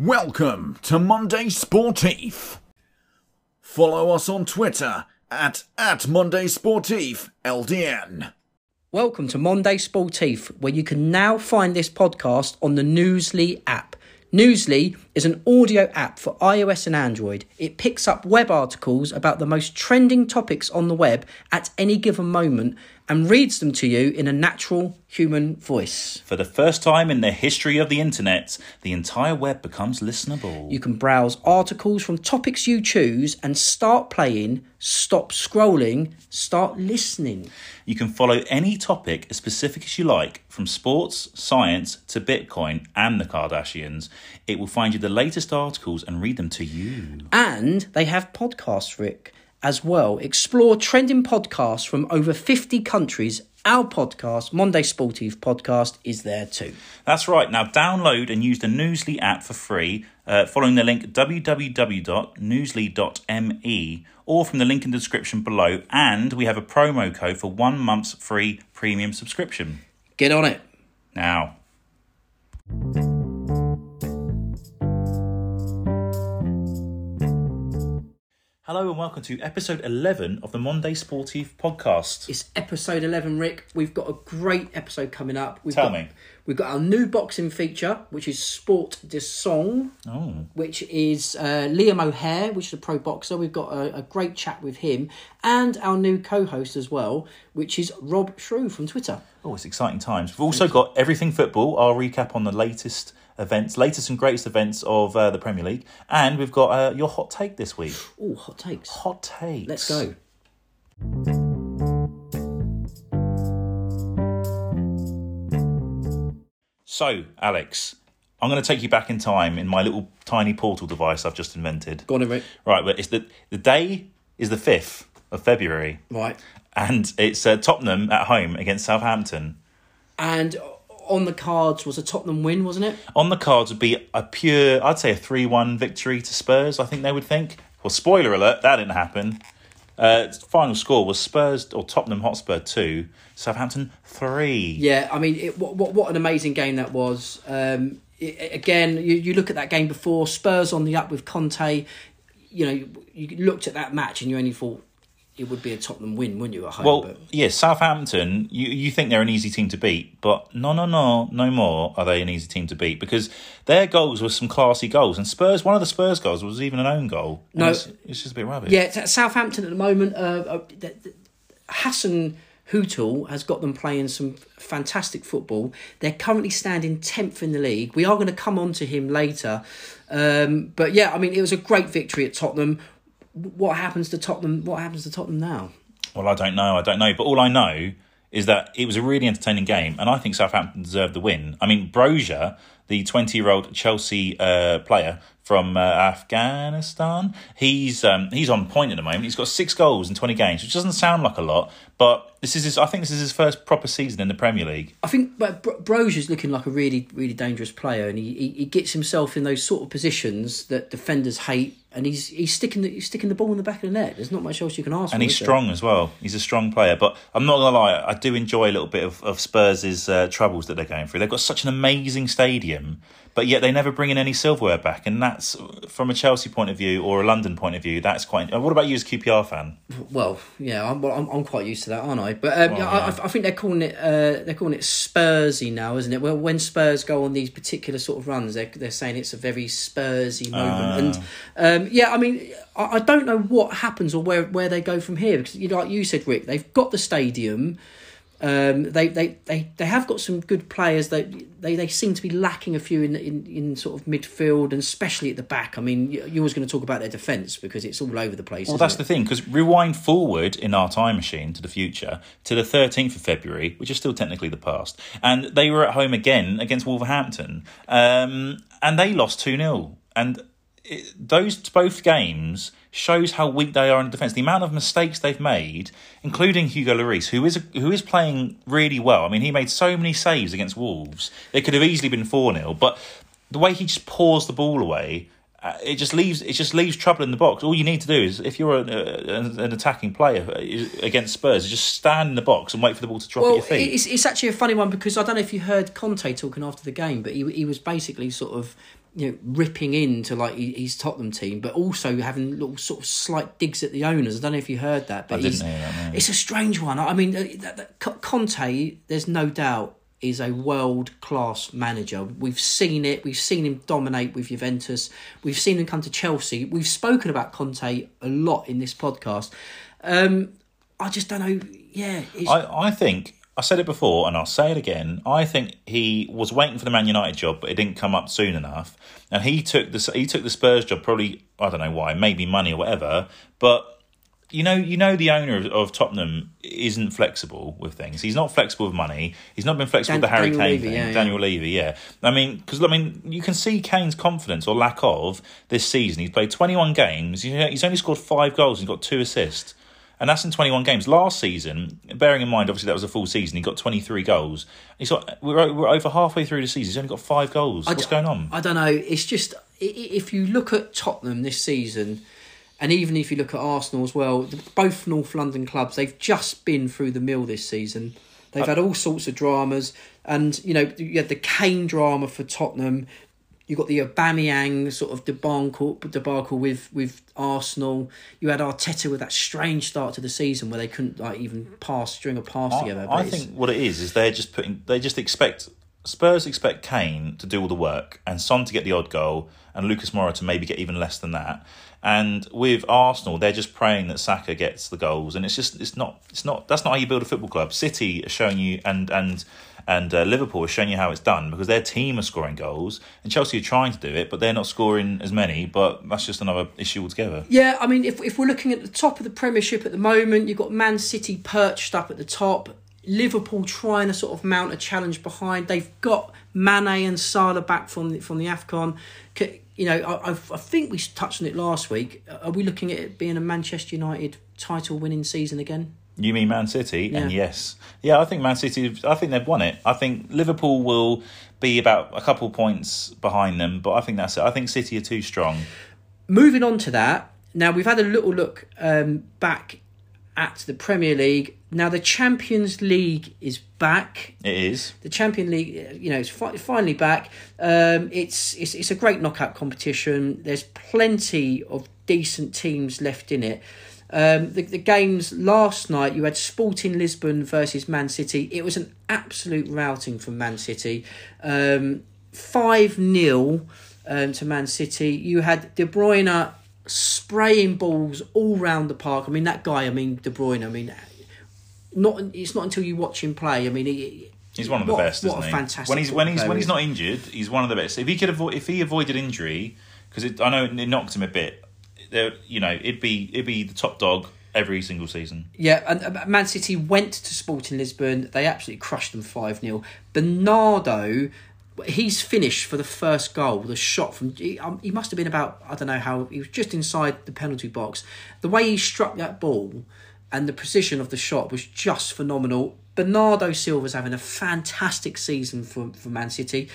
Welcome to Monday Sportif. Follow us on Twitter at, at Monday Sportif LDN. Welcome to Monday Sportif, where you can now find this podcast on the Newsly app. Newsly is an audio app for iOS and Android. It picks up web articles about the most trending topics on the web at any given moment and reads them to you in a natural human voice. For the first time in the history of the internet, the entire web becomes listenable. You can browse articles from topics you choose and start playing, stop scrolling, start listening. You can follow any topic as specific as you like, from sports, science to Bitcoin and the Kardashians. It will find you the latest articles and read them to you. And they have podcasts, Rick, as well. Explore trending podcasts from over 50 countries. Our podcast, Monday Sportif Podcast, is there too. That's right. Now download and use the Newsly app for free, uh, following the link www.newsly.me or from the link in the description below. And we have a promo code for one month's free premium subscription. Get on it. Now. Hello and welcome to episode 11 of the Monday Sportif podcast. It's episode 11, Rick. We've got a great episode coming up. We've Tell got, me. We've got our new boxing feature, which is Sport de Song, Oh, which is uh, Liam O'Hare, which is a pro boxer. We've got a, a great chat with him. And our new co host as well, which is Rob Shrew from Twitter. oh, it's exciting times. We've also got everything football, our recap on the latest events, latest and greatest events of uh, the Premier League, and we've got uh, your hot take this week. Oh, hot takes. Hot takes. Let's go. So, Alex, I'm going to take you back in time in my little tiny portal device I've just invented. Go on, then, Rick. Right, but it's the the day is the fifth of February, Right. and it's uh, Tottenham at home against Southampton. And on the cards was a Tottenham win, wasn't it? On the cards would be a pure, I'd say, a three-one victory to Spurs. I think they would think. Well, spoiler alert, that didn't happen. Uh, final score was Spurs or Tottenham Hotspur two, Southampton three. Yeah, I mean, it, what, what what an amazing game that was. Um, it, again, you, you look at that game before Spurs on the up with Conte. You know, you, you looked at that match and you only thought it would be a Tottenham win, wouldn't you? At home, Well, but yeah, Southampton, you, you think they're an easy team to beat, but no, no, no, no more are they an easy team to beat because their goals were some classy goals. And Spurs, one of the Spurs goals was even an own goal. No. It's, it's just a bit rubbish. yeah, Southampton at the moment. Uh, uh, th- th- Hassan Hootel has got them playing some fantastic football. They're currently standing tenth in the league. We are going to come on to him later, um, but yeah, I mean, it was a great victory at Tottenham. What happens to Tottenham? What happens to Tottenham now? Well, I don't know. I don't know. But all I know is that it was a really entertaining game, and I think Southampton deserved the win. I mean, Broja, the 20 year old Chelsea uh, player from uh, Afghanistan, he's um, he's on point at the moment. He's got six goals in 20 games, which doesn't sound like a lot, but this is his, I think this is his first proper season in the Premier League. I think but Bro- Broja's looking like a really, really dangerous player, and he, he, he gets himself in those sort of positions that defenders hate, and he's he's sticking the, he's sticking the ball in the back of the net. There's not much else you can ask And for. he's strong as well. He's a strong player. But I'm not going to lie, I do enjoy a little bit of, of Spurs' uh, troubles that they're going through. They've got such an amazing stadium, but yet they never bring in any silverware back. And that's, from a Chelsea point of view or a London point of view, that's quite. uh, What about you as a QPR fan? Well, yeah, I'm, well, I'm I'm quite used to that, aren't I? But um, Well, yeah, I. I think they're calling it uh, they're calling it Spursy now, isn't it? Well, when Spurs go on these particular sort of runs, they're they're saying it's a very Spursy moment, and um, yeah, I mean, I, I don't know what happens or where where they go from here because you know, like you said, Rick, they've got the stadium. Um, they, they, they, they have got some good players. They, they they seem to be lacking a few in, in, in sort of midfield and especially at the back. I mean, you- you're always going to talk about their defence because it's all over the place. Well, that's it? the thing, because rewind forward in our time machine to the future to the 13th of February, which is still technically the past, and they were at home again against Wolverhampton, um, and they lost 2 0. And it, those both games shows how weak they are in defence. The amount of mistakes they've made, including Hugo Lloris, who is who is playing really well. I mean, he made so many saves against Wolves. They could have easily been 4 0, but the way he just paws the ball away uh, it just leaves it just leaves trouble in the box. All you need to do is if you're an, uh, an attacking player against Spurs, just stand in the box and wait for the ball to drop well, at your feet. It's, it's actually a funny one because I don't know if you heard Conte talking after the game, but he he was basically sort of you know ripping into like his Tottenham team, but also having little sort of slight digs at the owners. I don't know if you heard that, but I didn't he's, hear that, no. it's a strange one. I mean, uh, that, that, Conte, there's no doubt is a world class manager. We've seen it. We've seen him dominate with Juventus. We've seen him come to Chelsea. We've spoken about Conte a lot in this podcast. Um, I just don't know. Yeah, I, I think I said it before and I'll say it again. I think he was waiting for the Man United job, but it didn't come up soon enough. And he took the he took the Spurs job probably I don't know why, maybe money or whatever. But you know, you know, the owner of, of Tottenham isn't flexible with things. He's not flexible with money. He's not been flexible Dan- with the Harry Daniel Kane Levy, thing. yeah, yeah. Daniel Levy, yeah. I mean, because I mean, you can see Kane's confidence or lack of this season. He's played twenty one games. He's only scored five goals. He's got two assists. And that's in 21 games. Last season, bearing in mind, obviously, that was a full season, he got 23 goals. He's got, we're, we're over halfway through the season. He's only got five goals. What's d- going on? I don't know. It's just i- i- if you look at Tottenham this season, and even if you look at Arsenal as well, both North London clubs they've just been through the mill this season. They've uh, had all sorts of dramas, and you know you had the Kane drama for Tottenham. You got the Aubameyang sort of debacle, debacle with with Arsenal. You had Arteta with that strange start to the season where they couldn't like even pass string a pass together. I, but I think what it is is they're just putting they just expect Spurs expect Kane to do all the work and Son to get the odd goal and Lucas Moura to maybe get even less than that. And with Arsenal, they're just praying that Saka gets the goals, and it's just it's not it's not that's not how you build a football club. City are showing you and and and uh, Liverpool are showing you how it's done because their team are scoring goals, and Chelsea are trying to do it, but they're not scoring as many. But that's just another issue altogether. Yeah, I mean, if if we're looking at the top of the Premiership at the moment, you've got Man City perched up at the top. Liverpool trying to sort of mount a challenge behind. They've got Mane and Salah back from the, from the Afcon. You know, I, I think we touched on it last week. Are we looking at it being a Manchester United title winning season again? You mean Man City? And yes, yeah, I think Man City. I think they've won it. I think Liverpool will be about a couple points behind them, but I think that's it. I think City are too strong. Moving on to that, now we've had a little look um, back at the Premier League. Now the Champions League is back. It is. the Champion League, you know, it's fi- finally back. Um, it's, it's it's a great knockout competition. There's plenty of decent teams left in it. Um, the, the games last night, you had Sporting Lisbon versus Man City. It was an absolute routing from Man City. Um, 5 0 um, to Man City. You had De Bruyne spraying balls all round the park. I mean, that guy, I mean, De Bruyne, I mean, not it's not until you watch him play. I mean, he, He's one of the what- best, what isn't a he? fantastic when he's when he's when he's not injured, he's one of the best. If he could avoid, if he avoided injury, because I know it knocked him a bit. You know, it'd be it'd be the top dog every single season. Yeah, and uh, Man City went to Sporting Lisbon. They absolutely crushed them 5 0. Bernardo, he's finished for the first goal. The shot from. Um, he must have been about, I don't know how, he was just inside the penalty box. The way he struck that ball and the precision of the shot was just phenomenal. Bernardo Silva's having a fantastic season for, for Man City.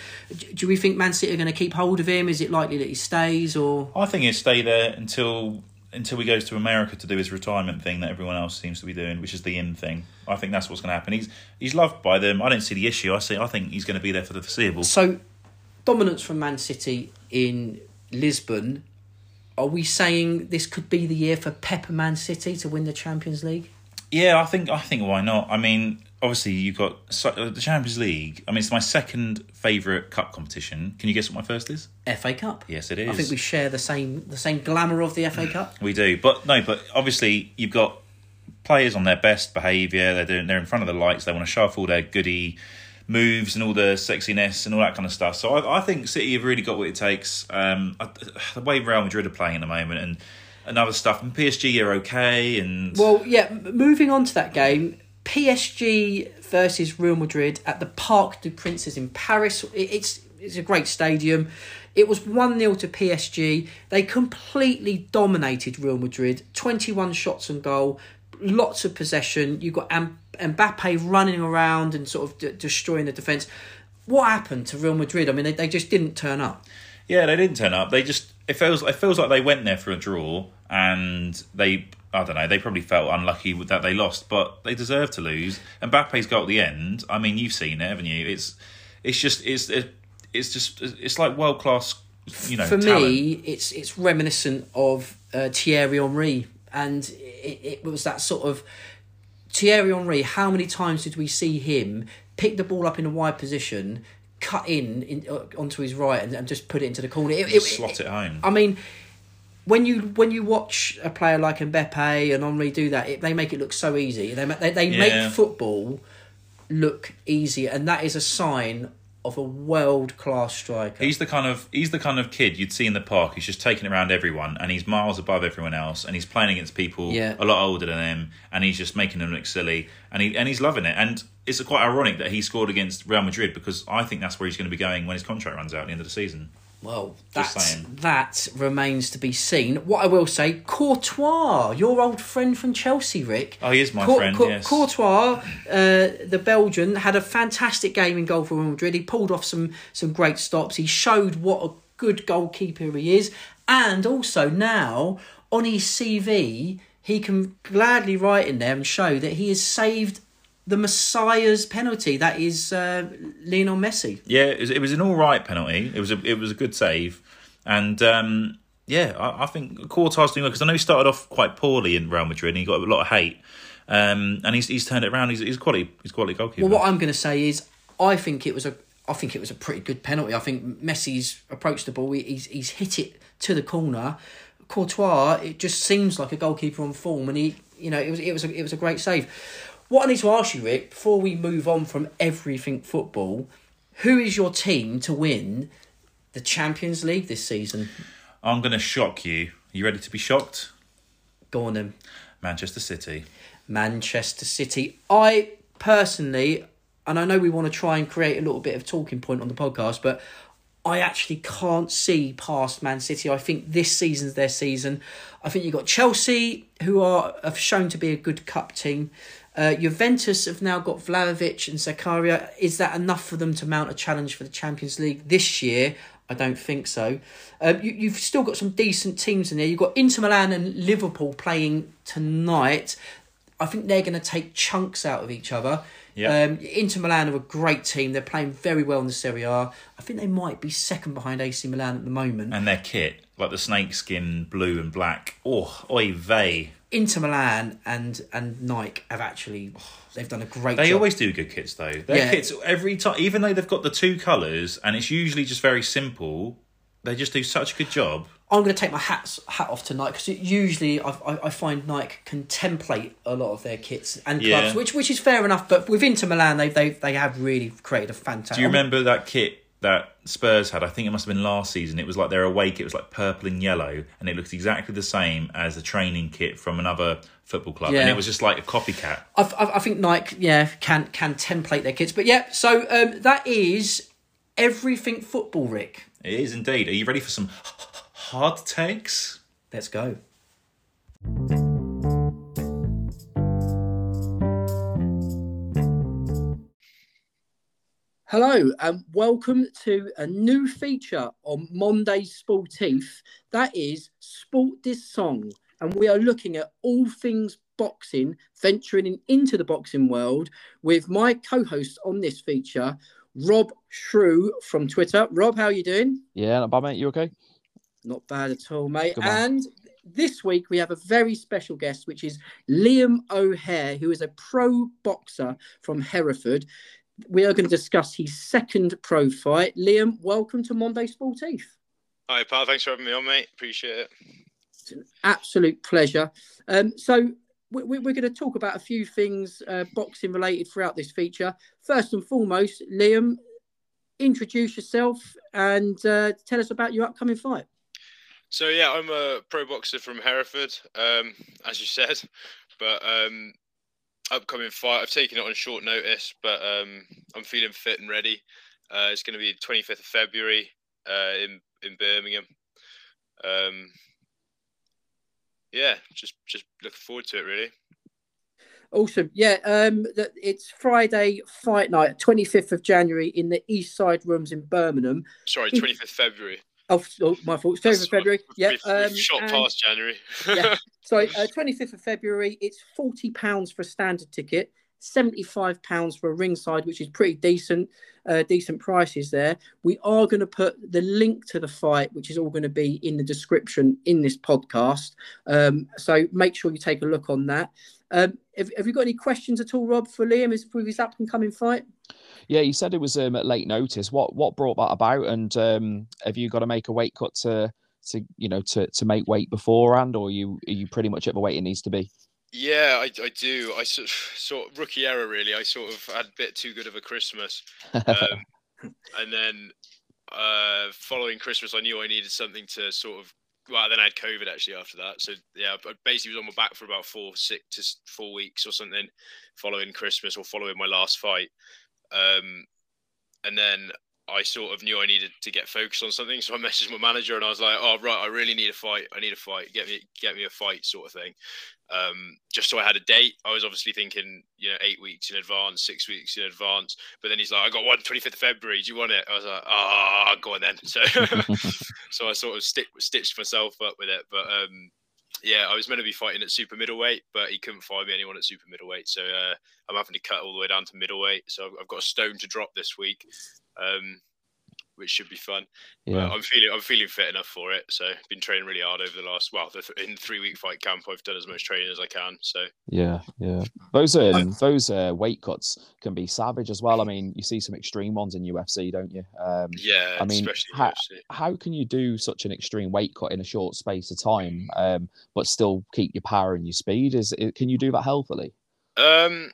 Do, we think Man City are going to keep hold of him? Is it likely that he stays or. I think he'll stay there until until he goes to America to do his retirement thing that everyone else seems to be doing, which is the in thing. I think that's what's going to happen. He's he's loved by them. I don't see the issue. I see. I think he's going to be there for the foreseeable. So, dominance from Man City in Lisbon. Are we saying this could be the year for Pepper Man City to win the Champions League? Yeah, I think I think why not? I mean, obviously you've got so, uh, the Champions League. I mean, it's my second favourite cup competition. Can you guess what my first is? FA Cup. Yes, it is. I think we share the same the same glamour of the FA Cup. We do, but no, but obviously you've got players on their best behaviour. They're doing, they're in front of the lights. They want to show off all their goody moves and all the sexiness and all that kind of stuff. So I, I think City have really got what it takes. Um, I- the way Real Madrid are playing at the moment and and other stuff. And PSG are okay. And Well, yeah. Moving on to that game, PSG versus Real Madrid at the Parc des Princes in Paris. It- It's it's a great stadium. It was one 0 to PSG. They completely dominated Real Madrid. Twenty one shots on goal, lots of possession. You've got Mbappe running around and sort of d- destroying the defense. What happened to Real Madrid? I mean, they, they just didn't turn up. Yeah, they didn't turn up. They just it feels it feels like they went there for a draw and they I don't know. They probably felt unlucky that they lost, but they deserve to lose. And Mbappe's goal at the end. I mean, you've seen it, haven't you? It's it's just it's it's just it's like world class. You know, for talent. me, it's it's reminiscent of uh, Thierry Henry, and it, it was that sort of Thierry Henry. How many times did we see him pick the ball up in a wide position, cut in, in uh, onto his right, and, and, just put it into the corner? It, it, slot it home. I mean, when you when you watch a player like Mbappe and Henry do that, it, they make it look so easy. They they, they yeah. make football look easy, and that is a sign of a world class striker. He's the kind of he's the kind of kid you'd see in the park. He's just taking around everyone, and he's miles above everyone else, and he's playing against people yeah. a lot older than him, and he's just making them look silly, and he and he's loving it. And it's quite ironic that he scored against Real Madrid because I think that's where he's going to be going when his contract runs out at the end of the season. Well, that that remains to be seen. What I will say, Courtois, your old friend from Chelsea, Rick. Oh, he is my friend. yes. Courtois, uh, the Belgian, had a fantastic game in goal for Real Madrid. He pulled off some some great stops. He showed what a good goalkeeper he is, and also now on his CV, he can gladly write in there and show that he has saved the Messiah's penalty. That is uh, Lionel Messi. Yeah, it was, it was, an all right penalty. It was a it was a good save, and um, yeah, I, I think Courtois doing well because I know he started off quite poorly in Real Madrid and he got a lot of hate, um, and he's he's turned it around. He's he's quality he's quality goalkeeper. Well, what I'm going to say is I think it was a I think it was a pretty good penalty. I think Messi's approached the ball. He's he's hit it to the corner. Courtois, it just seems like a goalkeeper on form, and he, you know, it was it was a, it was a great save. What I need to ask you, Rick, before we move on from everything football, who is your team to win the Champions League this season? I'm going to shock you. Are you ready to be shocked? Go on then. Manchester City. Manchester City. I personally, and I know we want to try and create a little bit of talking point on the podcast, but I actually can't see past Man City. I think this season's their season. I think you've got Chelsea, who are have shown to be a good cup team. Uh, Juventus have now got Vlahovic and Zakaria. Is that enough for them to mount a challenge for the Champions League this year? I don't think so. Uh, you, you've still got some decent teams in there. You've got Inter Milan and Liverpool playing tonight. I think they're going to take chunks out of each other. Yeah. Um, Inter Milan are a great team. They're playing very well in the Serie A. I think they might be second behind AC Milan at the moment. And their kit, like the snakeskin blue and black. Oh, oy vey. Inter Milan and and Nike have actually they've done a great. They job. always do good kits though. Their yeah. kits every time, even though they've got the two colours and it's usually just very simple. They just do such a good job. I'm going to take my hats hat off to Nike because usually I, I, I find Nike can template a lot of their kits and clubs, yeah. which which is fair enough. But with Inter Milan, they they they have really created a fantastic. Do you remember that kit that Spurs had, I think it must have been last season. It was like their away kit was like purple and yellow, and it looked exactly the same as the training kit from another football club, yeah. and it was just like a copycat. I, I, I, think Nike, yeah, can can template their kits, but yeah. So um, that is everything football, Rick. It is indeed. Are you ready for some hard takes? Let's go. Hello and welcome to a new feature on Monday Sportif. That is Sport This Song. And we are looking at all things boxing, venturing into the boxing world with my co-host on this feature, Rob Shrew from Twitter. Rob, how are you doing? Yeah, not bad, mate. You okay? Not bad at all, mate. And this week we have a very special guest, which is Liam O'Hare, who is a pro boxer from Hereford we are going to discuss his second pro fight. Liam, welcome to Monday Sportif. Hi, pal. Thanks for having me on, mate. Appreciate it. It's an absolute pleasure. Um, so, we, are going to talk about a few things uh, boxing related throughout this feature. First and foremost, Liam, introduce yourself and uh, tell us about your upcoming fight. So yeah, I'm a pro boxer from Hereford, um, as you said, but um, upcoming fight. I've taken it on short notice, but um, I'm feeling fit and ready. Uh, it's going to be 25th of February uh, in in Birmingham. Um, yeah, just just looking forward to it really. Awesome. Yeah, um, it's Friday fight night, 25th of January in the East Side Rooms in Birmingham. Sorry, 25th February. Oh, oh my fault. 25th of February. Yeah. We've, we've shot and- past January. yeah. So, uh, 25th of February, it's £40 for a standard ticket, £75 for a ringside, which is pretty decent, uh, decent prices there. We are going to put the link to the fight, which is all going to be in the description in this podcast. Um, so make sure you take a look on that. Um, have, have you got any questions at all, Rob, for Liam is with his up and coming fight? Yeah, you said it was um, at late notice. What what brought that about? And um, have you got to make a weight cut to to you know to to make weight beforehand, or you are you pretty much at the weight it needs to be? Yeah, I, I do. I sort of, sort of rookie error really. I sort of had a bit too good of a Christmas, um, and then uh, following Christmas, I knew I needed something to sort of. Well, then I had COVID actually after that. So yeah, I basically was on my back for about four, six to four weeks or something, following Christmas or following my last fight. Um, and then I sort of knew I needed to get focused on something, so I messaged my manager and I was like, "Oh right, I really need a fight. I need a fight. Get me, get me a fight, sort of thing." Um, just so I had a date. I was obviously thinking, you know, eight weeks in advance, six weeks in advance. But then he's like, "I got one 25th of February. Do you want it?" I was like, "Ah, oh, go on then." So, so I sort of stick, stitched myself up with it. But um, yeah, I was meant to be fighting at super middleweight, but he couldn't find me anyone at super middleweight. So uh, I'm having to cut all the way down to middleweight. So I've got a stone to drop this week. Um, which should be fun. Yeah. I'm feeling I'm feeling fit enough for it. So I've been training really hard over the last well, the, in three week fight camp, I've done as much training as I can. So Yeah, yeah. Those um, those uh, weight cuts can be savage as well. I mean, you see some extreme ones in UFC, don't you? Um, yeah, I mean, ha- how can you do such an extreme weight cut in a short space of time, um, but still keep your power and your speed? Is it, can you do that healthily? Um,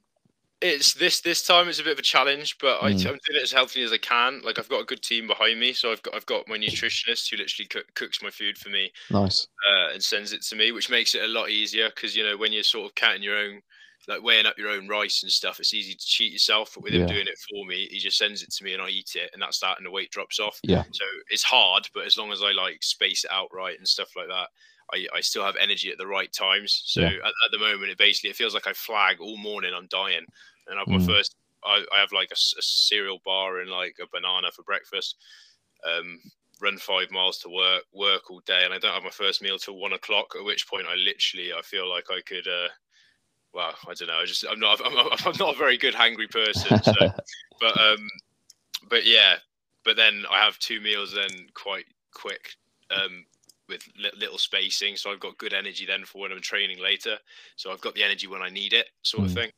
it's this this time it's a bit of a challenge, but I, I'm Mm. doing it as healthy as I can. Like I've got a good team behind me, so I've got I've got my nutritionist who literally cook, cooks my food for me Nice. uh, and sends it to me, which makes it a lot easier because you know when you're sort of counting your own, like weighing up your own rice and stuff, it's easy to cheat yourself. But with him doing it for me, he just sends it to me and I eat it, and that's that, and the weight drops off. Yeah. So it's hard, but as long as I like space it out right and stuff like that, I, I still have energy at the right times. So Yeah. at, at the moment, it basically it feels like I flag all morning. I'm dying, and I've my Mm. first. I, I have like a cereal bar and like a banana for breakfast. Um, run five miles to work, work all day, and I don't have my first meal till one o'clock. At which point, I literally I feel like I could. Uh, well, I don't know. I just I'm not I'm, I'm not a very good hangry person. So, but um, but yeah, but then I have two meals then quite quick. Um, with li- little spacing, so I've got good energy then for when I'm training later. So I've got the energy when I need it, sort of Mm. thing.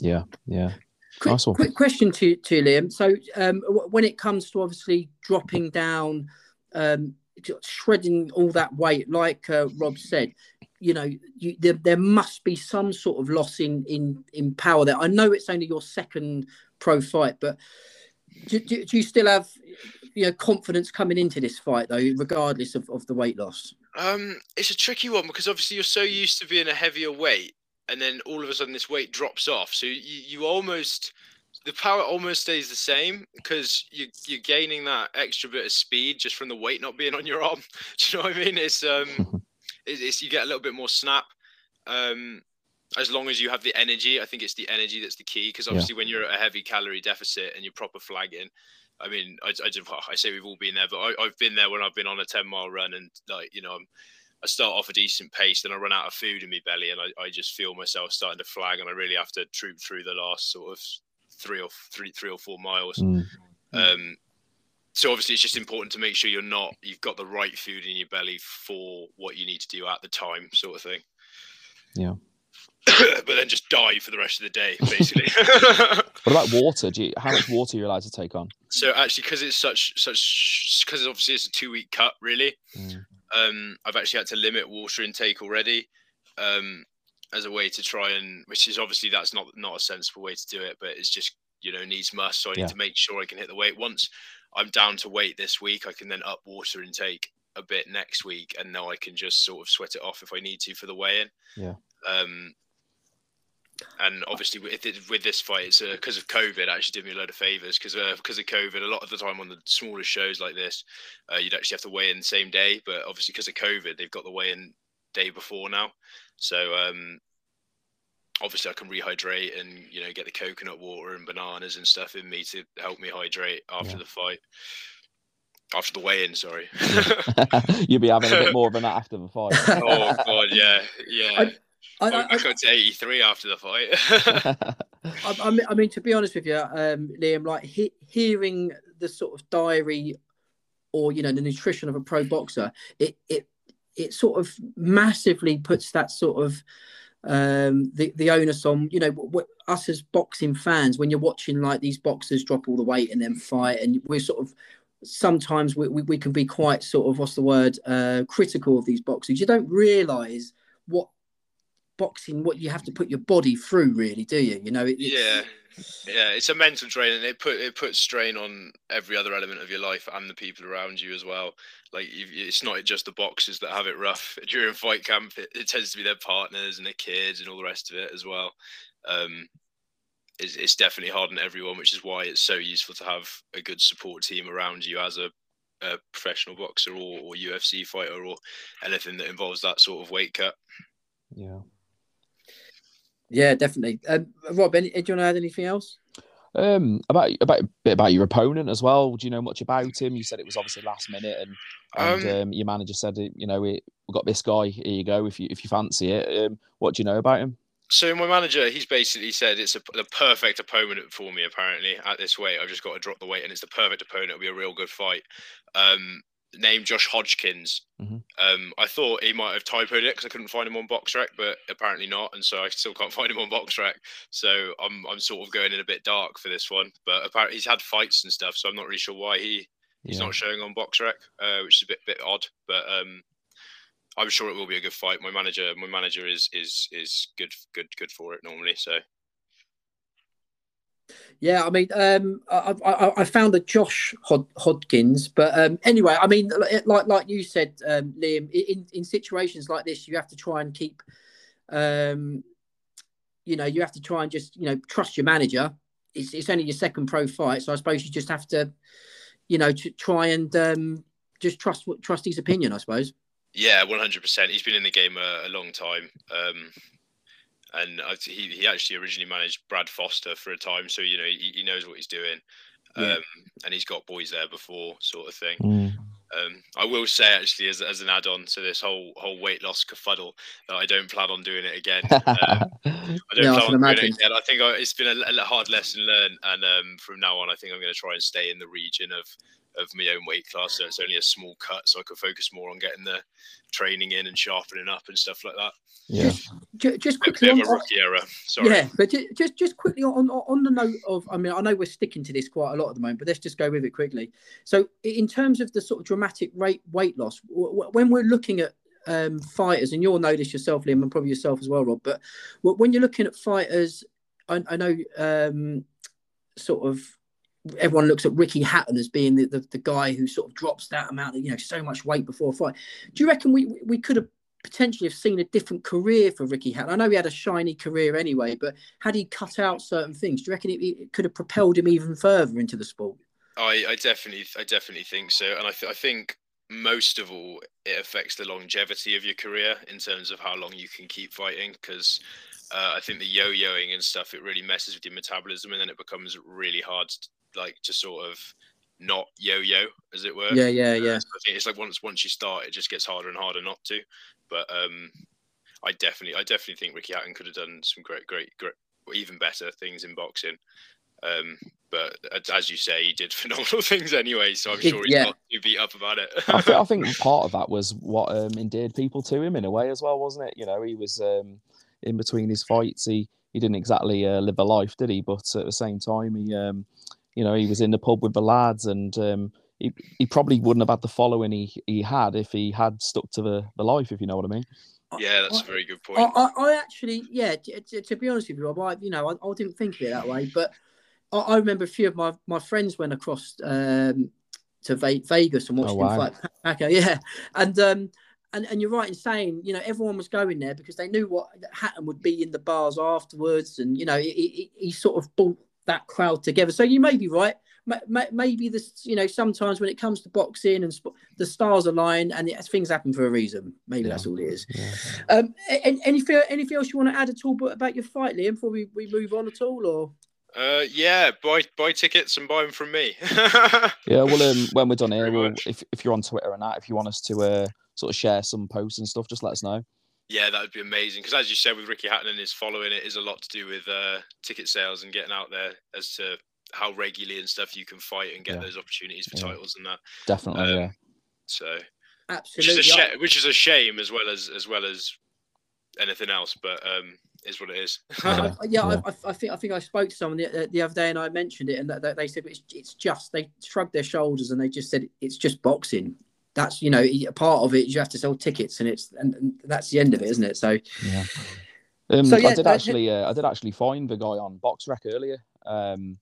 yeah, yeah. Quick, Nice one. quick question to, to Liam. So, um, w- when it comes to obviously dropping down, um, shredding all that weight, like uh, Rob said, you know, you, there, there must be some sort of loss in, in, in power there. I know it's only your second pro fight, but do, do, do you still have, you know, confidence coming into this fight though, regardless of, of the weight loss? Um, it's a tricky one because obviously you're so used to being a heavier weight, and then all of a sudden this weight drops off. So you, you almost the power almost stays the same because you you're gaining that extra bit of speed just from the weight not being on your arm. Do you know what I mean? It's um, it's, it's you get a little bit more snap. Um, as long as you have the energy, I think it's the energy that's the key. Because Yeah. obviously, when you're at a heavy calorie deficit and you're proper flagging, I mean, I, I, just- I say we've all been there, but I, I've been there when I've been on a 10 mile run and like, you know, I'm, I start off a decent pace, then I run out of food in my belly and I, I just feel myself starting to flag and I really have to troop through the last sort of three or three, three or four miles. Mm. Um, so obviously it's just important to make sure you're not, you've got the right food in your belly for what you need to do at the time sort of thing. Yeah. but then just die for the rest of the day, basically. What about water? Do you, how much water are you allowed to take on? So actually, because it's such such because obviously it's a two week cut, really. Mm. Um, I've actually had to limit water intake already, um, as a way to try and, which is obviously that's not not a sensible way to do it, but it's just you know needs must. So I need Yeah. to make sure I can hit the weight. Once I'm down to weight this week, I can then up water intake a bit next week, and now I can just sort of sweat it off if I need to for the weigh in. Yeah. Um, and obviously with it, with this fight, it's because of COVID. Actually, did me a load of favors because because of COVID. A lot of the time on the smaller shows like this, uh, you'd actually have to weigh in the same day. But obviously, because of COVID, they've got the weigh in day before now. So um, obviously, I can rehydrate and you know get the coconut water and bananas and stuff in me to help me hydrate after Yeah. the fight. After the weigh-in, sorry. You'll be having a bit more than that after the fight. oh god, yeah, yeah. I- I, I, I, got to 83 after the fight. I, I, mean, I mean, to be honest with you, um, Liam, like he, hearing the sort of diary or you know the nutrition of a pro boxer, it it it sort of massively puts that sort of um, the the onus on you know w- w- us as boxing fans when you're watching like these boxers drop all the weight and then fight, and we're sort of sometimes we, we, we can be quite sort of what's the word uh, critical of these boxers. You don't realise what boxing what you have to put your body through really do you you know it, it's- yeah, yeah. It's a mental drain, and it put it puts strain on every other element of your life and the people around you as well. Like it's not just the boxers that have it rough during fight camp. It, it tends to be their partners and their kids and all the rest of it as well. Um, it's, it's definitely hard on everyone, which is why it's so useful to have a good support team around you as a, a professional boxer or, or UFC fighter or anything that involves that sort of weight cut. yeah. Yeah definitely um, rob any, do you want to add anything else Um, about about a bit about your opponent as well. Do you know much about him? You said it was obviously last minute, and and Um, um, your manager said, you know, we we've got this guy. Here you go. If you if you fancy it, um, what do you know about him? So my manager, he's basically said it's a, the perfect opponent for me. Apparently, at this weight, I've just got to drop the weight, and it's the perfect opponent. It'll be a real good fight. Um, named Josh Hodgkins. Mhm. Um, I thought he might have typoed it because I couldn't find him on BoxRec, but apparently not, and so I still can't find him on BoxRec. So I'm I'm sort of going in a bit dark for this one. But apparently he's had fights and stuff, so I'm not really sure why he he's Yeah. not showing on BoxRec, uh, which is a bit bit odd. But um, I'm sure it will be a good fight. My manager, my manager is is is good good good for it normally. So Yeah, I mean, um, I, I, I found a Josh Hod- Hodgkins, but um, anyway, I mean, like like you said, um, Liam, in in situations like this, you have to try and keep, um, you know, you have to try and just you know trust your manager. It's it's only your second pro fight, so I suppose you just have to, you know, to try and um, just trust trust his opinion. I suppose. yeah, 100%. He's been in the game a, a long time. Um, and I, he he actually originally managed Brad Foster for a time, so you know he, he knows what he's doing. Yeah. Um, and he's got boys there before, sort of thing. Mm. Um, I will say actually, as, as an add-on to this whole whole weight loss kerfuddle, that I don't plan on doing it again. Um, I don't Yeah, plan can on doing it again. I think I, it's been a, a hard lesson learned, and um, from now on, I think I'm going to try and stay in the region of of my own weight class. So it's only a small cut, so I could focus more on getting the training in and sharpening up and stuff like that. yeah. Just, just Bit, quickly bit on, of a rookie error. Sorry. Yeah, but just just quickly on on the note of, I mean, I know we're sticking to this quite a lot at the moment, but let's just go with it quickly. So, in terms of the sort of dramatic rate weight loss, w- w- when we're looking at um, fighters, and you'll notice yourself, Liam, and probably yourself as well, Rob. But when you're looking at fighters, I, I know um, sort of everyone looks at Ricky Hatton as being the, the, the guy who sort of drops that amount of you know so much weight before a fight. Do you reckon we we could have potentially have seen a different career for Ricky Hatton? I know he had a shiny career anyway, but had he cut out certain things, do you reckon it, it could have propelled him even further into the sport? I, I definitely, I definitely think so, and I, th- I think most of all, it affects the longevity of your career in terms of how long you can keep fighting. Because uh, I think the yo-yoing and stuff, it really messes with your metabolism, and then it becomes really hard, like to sort of not yo-yo, as it were. Yeah, yeah, yeah. Uh, so I think it's like once once you start, it just gets harder and harder not to. But um, I definitely, I definitely think Ricky Hatton could have done some great, great, great, even better things in boxing. Um, but as you say, he did phenomenal things anyway, so I'm He- sure he's yeah. not too beat up about it. I, th- I think part of that was what um, endeared people to him in a way as well, wasn't it? You know, he was um, in between his fights. He he didn't exactly uh, live a life, did he? But at the same time, he um, you know he was in the pub with the lads, and um, he he probably wouldn't have had the following he he had if he had stuck to the, the life, if you know what I mean. yeah, that's a very good point. I, I, I actually, yeah, t- t- to be honest with you, Rob, I, you know, I, I didn't think of it that way, but I, I remember a few of my, my friends went across um, to Ve- Vegas and watched Oh, him fight Pacquiao, yeah, and um, and and you're right in saying, you know, everyone was going there because they knew what Hatton would be in the bars afterwards, and you know, he, he, he sort of brought that crowd together. So you may be right. Ma- ma- Maybe this, you know, sometimes when it comes to boxing and sp- the stars align and it, things happen for a reason. Maybe Yeah. that's all it is. Yeah. Um, a- a- anything, anything else you want to add at all about your fight, Liam, before we, we move on at all, or Uh, yeah, buy buy tickets and buy them from me. Yeah, well, um, when we're done here, we'll, if if you're on Twitter and that, if you want us to uh, sort of share some posts and stuff, just let us know. Yeah, that would be amazing. Because as you said, with Ricky Hatton and his following, it is a lot to do with uh, ticket sales and getting out there as to how regularly and stuff you can fight and get Yeah. those opportunities for Yeah. titles and that. Definitely, Um, yeah. So, which Absolutely. is a I- sh- which is a shame as well as as well as anything else, but um, is what it is. I- I- Yeah, yeah, yeah. I, I, I think I think I spoke to someone the, the other day and I mentioned it, and that, that they said it's, it's just they shrugged their shoulders and they just said it's just boxing. That's you know a part of it. You have to sell tickets, and it's and, and that's the end of it, isn't it? So Yeah. Um, So, yeah, I did actually, uh, I did actually find the guy on box BoxRec earlier. Um,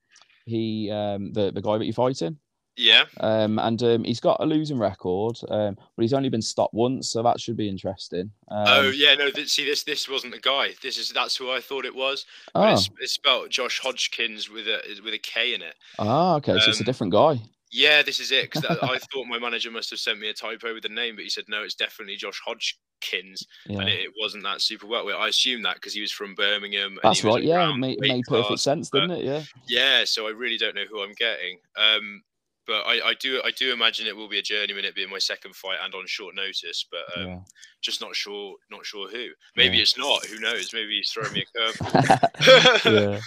he, um, the the guy that you're fighting, yeah, um, and um, he's got a losing record, um, but he's only been stopped once, so that should be interesting. Um, oh yeah, no. Th- see, this this wasn't the guy. This is that's who I thought it was. But oh, it's, it's spelled Josh Hodgkins with a with a K in it. ah, okay, so it's a um, different guy. Yeah, this is it. Because I thought my manager must have sent me a typo with the name, but he said no, it's definitely Josh Hodgkins, Yeah. and it, it wasn't that super well. I assumed that because he was from Birmingham. That's right. Yeah, made, made perfect class, sense, didn't it? Yeah. Yeah, so I really don't know who I'm getting. Um, but I, I do I do imagine it will be a journeyman. It being my second fight and on short notice, but um, yeah. just not sure not sure who. Maybe Yeah. it's not. Who knows? Maybe he's throwing me a curve. yeah.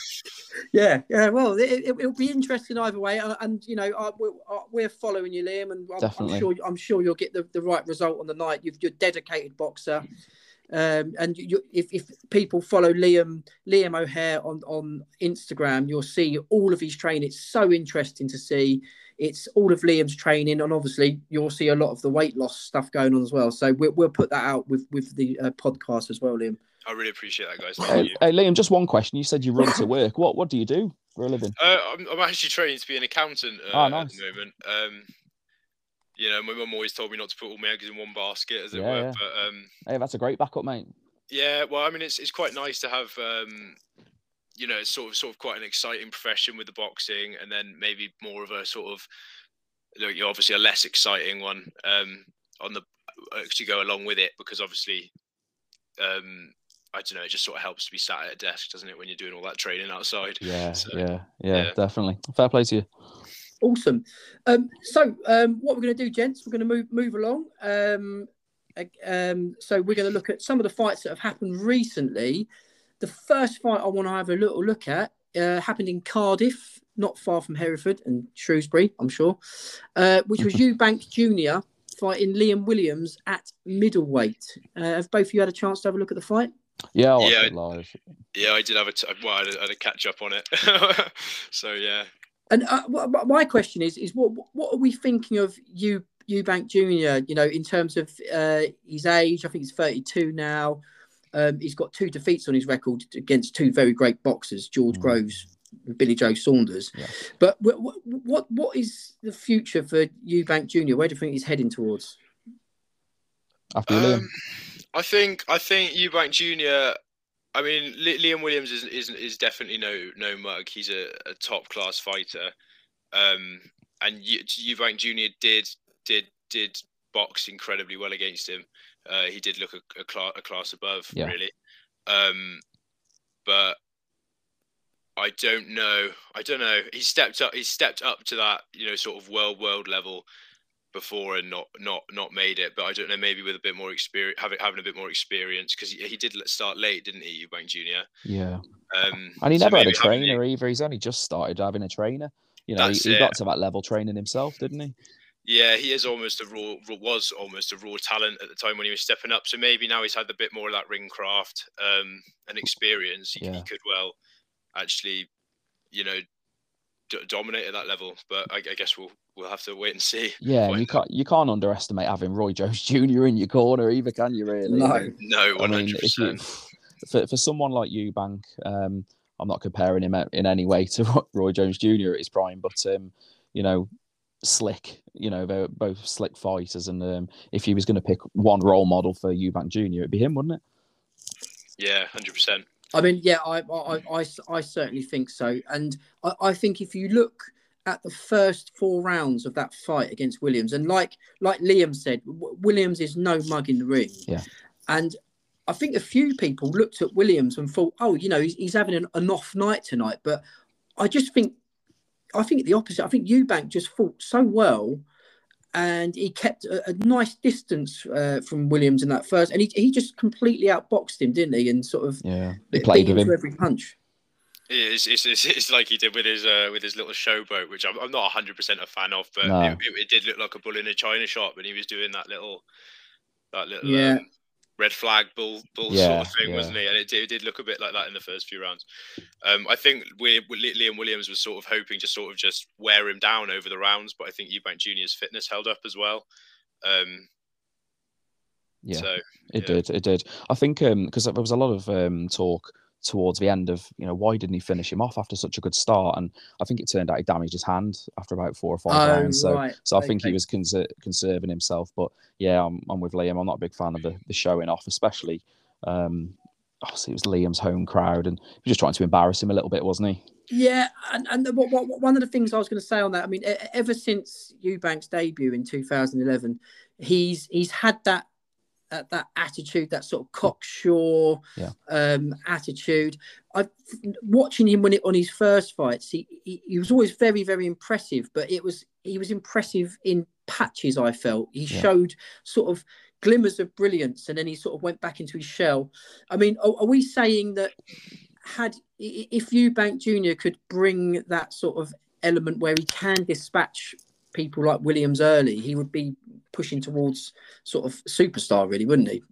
yeah, yeah. Well, it, it, it'll be interesting either way, and, and you know I, we're, uh, we're following you, Liam, and I'm, I'm Definitely. sure I'm sure you'll get the, the right result on the night. You've, you're a dedicated boxer. Um, and you, if, if people follow Liam Liam O'Hare on, on Instagram, you'll see all of his training. It's so interesting to see. It's all of Liam's training, and obviously you'll see a lot of the weight loss stuff going on as well. So we'll, we'll put that out with with the uh, podcast as well, Liam. I really appreciate that, guys. Hey, you. hey, Liam, just one question. You said you run to work. What What do you do for a living? Uh, I'm, I'm actually training to be an accountant uh, Oh, at nice. the moment. Um, you know, my mum always told me not to put all my eggs in one basket, as it Yeah, were. yeah. But um, Hey, that's a great backup, mate. Yeah, well, I mean, it's it's quite nice to have, um, you know, it's sort of sort of quite an exciting profession with the boxing, and then maybe more of a sort of, like, you're obviously a less exciting one um, on the to go along with it because obviously, um, I don't know, it just sort of helps to be sat at a desk, doesn't it, when you're doing all that training outside? Yeah, So, yeah, yeah, yeah. definitely. Fair play to you. Awesome. Um, so um, what we're going to do, gents, we're going to move move along. Um, um, so we're going to look at some of the fights that have happened recently. The first fight I want to have a little look at uh, happened in Cardiff, not far from Hereford and Shrewsbury, I'm sure, uh, which was Eubank Junior fighting Liam Williams at middleweight. Uh, have both of you had a chance to have a look at the fight? Yeah, I watched Yeah. it live. Yeah, I did have a t- well, I had a, I had a catch up on it. so yeah, And uh, wh- wh- my question is, is what what are we thinking of you, Eubank Junior? You know, in terms of uh, his age, I think he's thirty two now. Um, he's got two defeats on his record against two very great boxers, George Mm. Groves, and Billy Joe Saunders. Yeah. But wh- wh- what what is the future for Eubank Junior? Where do you think he's heading towards? After you, Liam. Um, I think I think Eubank Junior. I mean, Liam Williams is, is is definitely no no mug. He's a, a top class fighter, um, and Eubank Junior did did did box incredibly well against him. Uh, he did look a, a, cla- a class above, Yeah. really. Um, but I don't know. I don't know. He stepped up. He stepped up to that, you know, sort of world world level before and not not not made it. But I don't know. Maybe with a bit more experience, having having a bit more experience, because he, he did start late, didn't he, Eubank Junior? Yeah. Um, And he so never had a maybe having trainer either. He's only just started having a trainer. You know, he, That's he got to that level training himself, didn't he? Yeah, he is almost a raw, raw- was almost a raw talent at the time when he was stepping up. So maybe now he's had a bit more of that ring craft um, and experience. He, he could well actually, you know, d- dominate at that level. But I, I guess we'll we'll have to wait and see. Yeah, you can't you can't underestimate having Roy Jones Jr. in your corner either, can you? Really? No. I mean, No, I mean, hundred percent. for for someone like Eubank, um, I'm not comparing him in any way to Roy Jones Jr. at his prime, but um, you know, slick. You know, they're both slick fighters, and um, if he was going to pick one role model for Eubank Jr., it'd be him, wouldn't it? Yeah, hundred percent. I mean, yeah, I, I, I, I certainly think so. And I, I think if you look at the first four rounds of that fight against Williams, and like like Liam said, W- Williams is no mug in the ring. Yeah. And I think a few people looked at Williams and thought, oh, you know, he's, he's having an, an off night tonight. But I just think, I think the opposite. I think Eubank just fought so well, and he kept a, a nice distance uh, from Williams in that first, and he, he just completely outboxed him, didn't he? And sort of Yeah, he played him with him. every punch. Yeah, It's, it's, it's, it's like he did with his uh, with his little showboat, which I'm, I'm not 100 percent a fan of, but No. it, it, it did look like a bull in a china shop when he was doing that little that little Yeah. um, red flag bull bull sort of thing, yeah. wasn't he? And it did, it did look a bit like that in the first few rounds. Um, I think we, Liam Williams was sort of hoping to sort of just wear him down over the rounds, but I think Eubank Junior's fitness held up as well. Um, Yeah, So it yeah. did. It did. I think because there was a lot of um, talk towards the end of you know why didn't he finish him off after such a good start, and I think it turned out he damaged his hand after about four or five Oh, rounds. So right. so I think he was conser- conserving himself. But yeah, I'm, I'm with Liam. I'm not a big fan of the, the showing off, especially. Um, obviously, it was Liam's home crowd, and he was just trying to embarrass him a little bit, wasn't he? Yeah, and, and what, what, what- one of the things I was going to say on that, I mean, ever since Eubank's debut in 2011, he's he's had that that, that attitude, that sort of cocksure Yeah. um, attitude. I watching him when it on his first fights, he, he he was always very very impressive, but it was he was impressive in patches. I felt he Yeah. showed sort of glimmers of brilliance, and then he sort of went back into his shell. I mean, are, are we saying that? had if Eubank Junior could bring that sort of element where he can dispatch people like Williams early, he would be pushing towards sort of superstar, really, wouldn't he?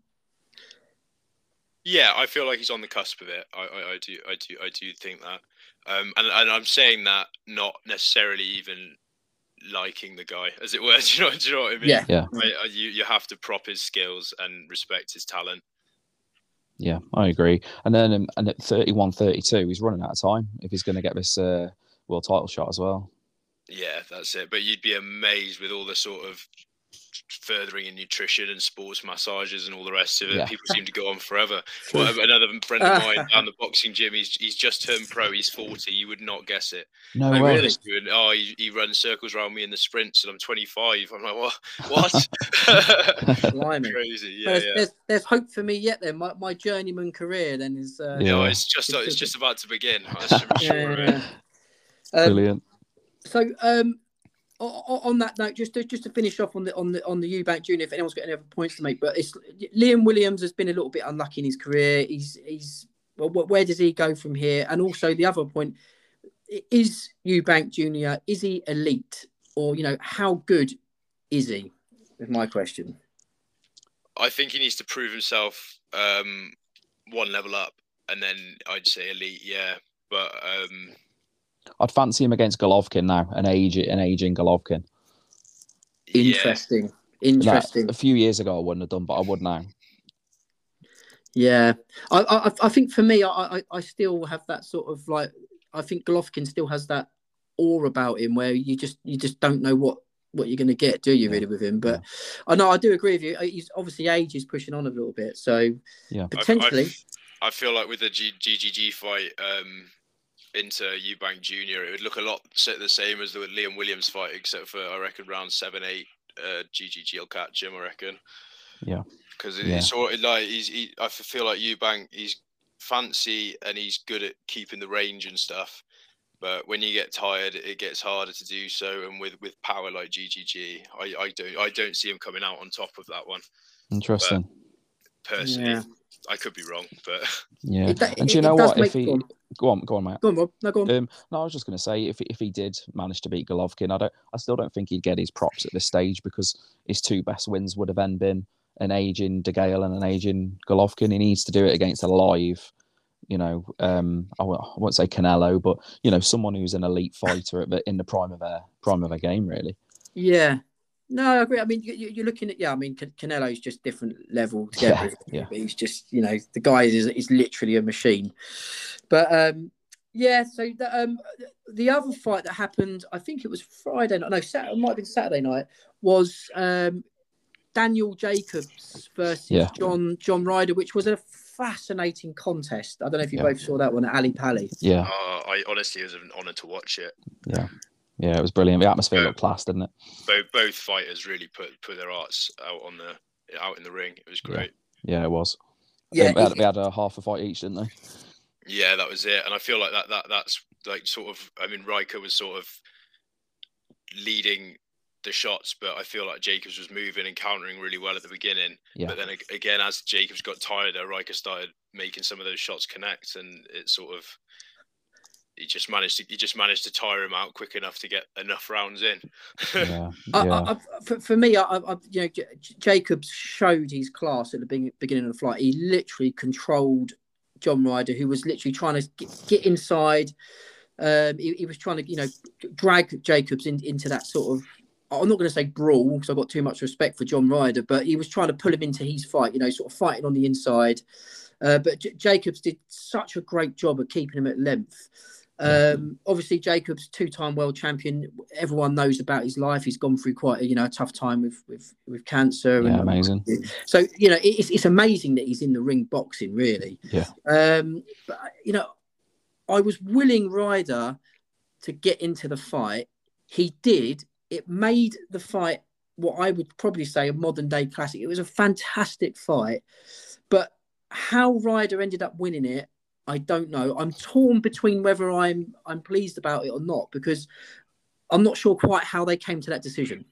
Yeah, I feel like he's on the cusp of it. I, I, I do, I do, I do think that. Um, and, and I'm saying that not necessarily even liking the guy, as it were. Do you know, do you know what I mean? Yeah. Yeah. I, I, you, you have to prop his skills and respect his talent. Yeah, I agree. And then um, and at 31 32, he's running out of time if he's going to get this uh, world title shot as well. Yeah, that's it. But you'd be amazed with all the sort of furthering in nutrition and sports massages and all the rest of it. Yeah. People seem to go on forever. Well, another friend of mine down the boxing gym, he's he's just turned pro. He's 40. You would not guess it. No Oh, way. really? Doing, oh, he, he runs circles around me in the sprints, and I'm 25. I'm like, what? What? Blimey. Crazy. Yeah, there's, yeah. there's, there's hope for me yet. Then my, my journeyman career then is uh, Yeah. No, it's just it's just about to begin. I'm sure. yeah, yeah. Um, Brilliant. So, um, on that note, just to, just to finish off on the on the on the Eubank Junior, if anyone's got any other points to make, but it's Liam Williams has been a little bit unlucky in his career. He's he's well, where does he go from here? And also the other point is Eubank Junior. Is he elite, or you know how good is he? Is my question. I think he needs to prove himself um, one level up, and then I'd say elite. Yeah, but um, I'd fancy him against Golovkin now, an age an aging Golovkin. yeah, Interesting. Like, Interesting. a few years ago, I wouldn't have done, but I would now. Yeah, I, I, I think for me, I, I, I still have that sort of like, I think Golovkin still has that awe about him where you just, you just don't know what, what you're going to get, do you really with him? But I know I do agree with you. Uh, He's obviously age is pushing on a little bit, so Yeah. I- potentially, I, feel like with the G- GGG fight um, into Eubank Junior, it would look a lot the same as the Liam Williams fight, except for I reckon round seven, eight, uh, GGG will catch him. I reckon. Yeah. because it, Yeah. it's sort of like he's. He, I f- feel like Eubank, he's fancy and he's good at keeping the range and stuff. But when you get tired, it gets harder to do so. And with, with power like GGG, I, I don't I don't see him coming out on top of that one Interesting. personally. Yeah. I could be wrong, but yeah. it, do- and do you know what? If he go on, go on, go on, mate. go on, Rob. No, go on. Um, no, I was just going to say if if he did manage to beat Golovkin, I don't, I still don't think he'd get his props at this stage because his two best wins would have then been an aging DeGale and an aging Golovkin. He needs to do it against a live, you know, um, I won't, won't say Canelo, but you know, someone who's an elite fighter at the, in the prime of their prime of their game, really. Yeah. No, I agree. I mean, you, you- you're looking at yeah. I mean, Can- Canelo's just different level Yeah, together. yeah. But he's just you know the guy is is literally a machine. But um, yeah. So the um, the other fight that happened, I think it was Friday night. No, Saturday. It might have been Saturday night. Was um, Daniel Jacobs versus Yeah. John John Ryder, which was a fascinating contest. I don't know if you Yeah. both saw that one at Ali Pali. Yeah, uh, I honestly it was an honour to watch it. yeah, yeah. It was brilliant. The atmosphere Yeah. looked class, didn't it? Both both fighters really put put their arts out on the out in the ring. It was great. Yeah, it was. Yeah, they, had, they had a half a fight each, didn't they? Yeah, that was it. And I feel like that that that's like sort of. I mean, Ryder was sort of leading the shots, but I feel like Jacobs was moving and countering really well at the beginning. Yeah. But then again, as Jacobs got tired, Ryder started making some of those shots connect, and it sort of he just managed to he just managed to tire him out quick enough to get enough rounds in. yeah, yeah. I, I, for, for me, I, I, you know, J- Jacobs showed his class at the beginning, beginning of the flight. He literally controlled John Ryder, who was literally trying to get, get inside. Um, he, he was trying to, you know, drag Jacobs in, into that sort of. I'm not going to say brawl because I've got too much respect for John Ryder, but he was trying to pull him into his fight, you know, sort of fighting on the inside. Uh, but J- Jacobs did such a great job of keeping him at length. Um, obviously, Jacobs, two-time world champion. Everyone knows about his life. He's gone through quite a you know a tough time with with with cancer. yeah, and, amazing. So you know it's it's amazing that he's in the ring boxing. Really. Yeah. Um, but you know, I was willing Ryder to get into the fight. He did. It made the fight what I would probably say a modern day classic. It was a fantastic fight, but how Ryder ended up winning it I don't know. I'm torn between whether I'm I'm pleased about it or not because I'm not sure quite how they came to that decision.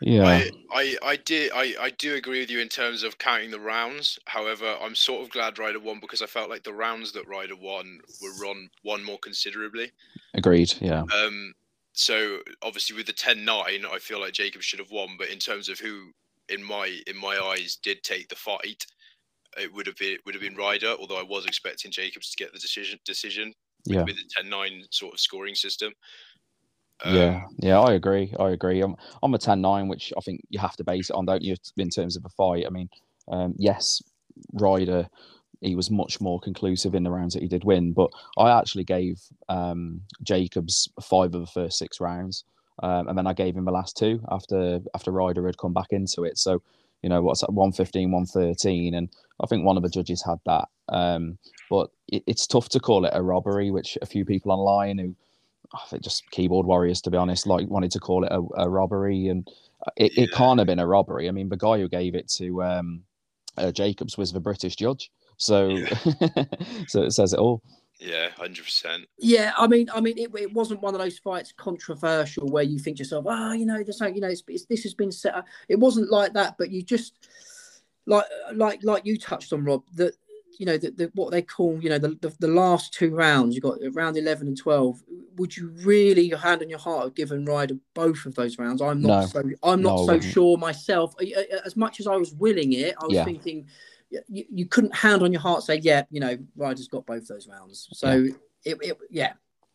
Yeah, I, I, I did I, I do agree with you in terms of counting the rounds. However, I'm sort of glad Ryder won because I felt like the rounds that Ryder won were run won more considerably. agreed. Yeah, Um, so obviously with the 10-9, I feel like Jacob should have won. But in terms of who, in my in my eyes, did take the fight, it would have been would have been Ryder. Although I was expecting Jacobs to get the decision decision yeah. with the 10-9 sort of scoring system. Um, yeah, yeah, I agree. I agree. I'm I'm a 10-9, which I think you have to base it on, don't you, in terms of a fight? I mean, um, yes, Ryder, he was much more conclusive in the rounds that he did win, but I actually gave um, Jacobs five of the first six rounds, um, and then I gave him the last two after after Ryder had come back into it. So, you know, what's that, 115, 113, and I think one of the judges had that. Um, but it, it's tough to call it a robbery, which a few people online who I think just keyboard warriors, to be honest, like wanted to call it a, a robbery, and it, it Yeah. can't have been a robbery. I mean, the guy who gave it to um, uh, Jacobs was the British judge, so so it says it all. Yeah, hundred percent. Yeah, I mean, I mean, it, it wasn't one of those fights controversial where you think to yourself, oh, you know, there's like, you know, it's, it's, this has been set up. It wasn't like that, but you just like like like you touched on, Rob, that you know the, the what they call you know the, the the last two rounds. You got round eleven and twelve. Would you really, your hand on your heart, have given Ryder both of those rounds? I'm not No. so I'm not No, so sure myself. Uh, uh, As much as I was willing it, I was Yeah. thinking you, you couldn't hand on your heart say, yeah, you know, Ryder's got both those rounds. So it, it yeah,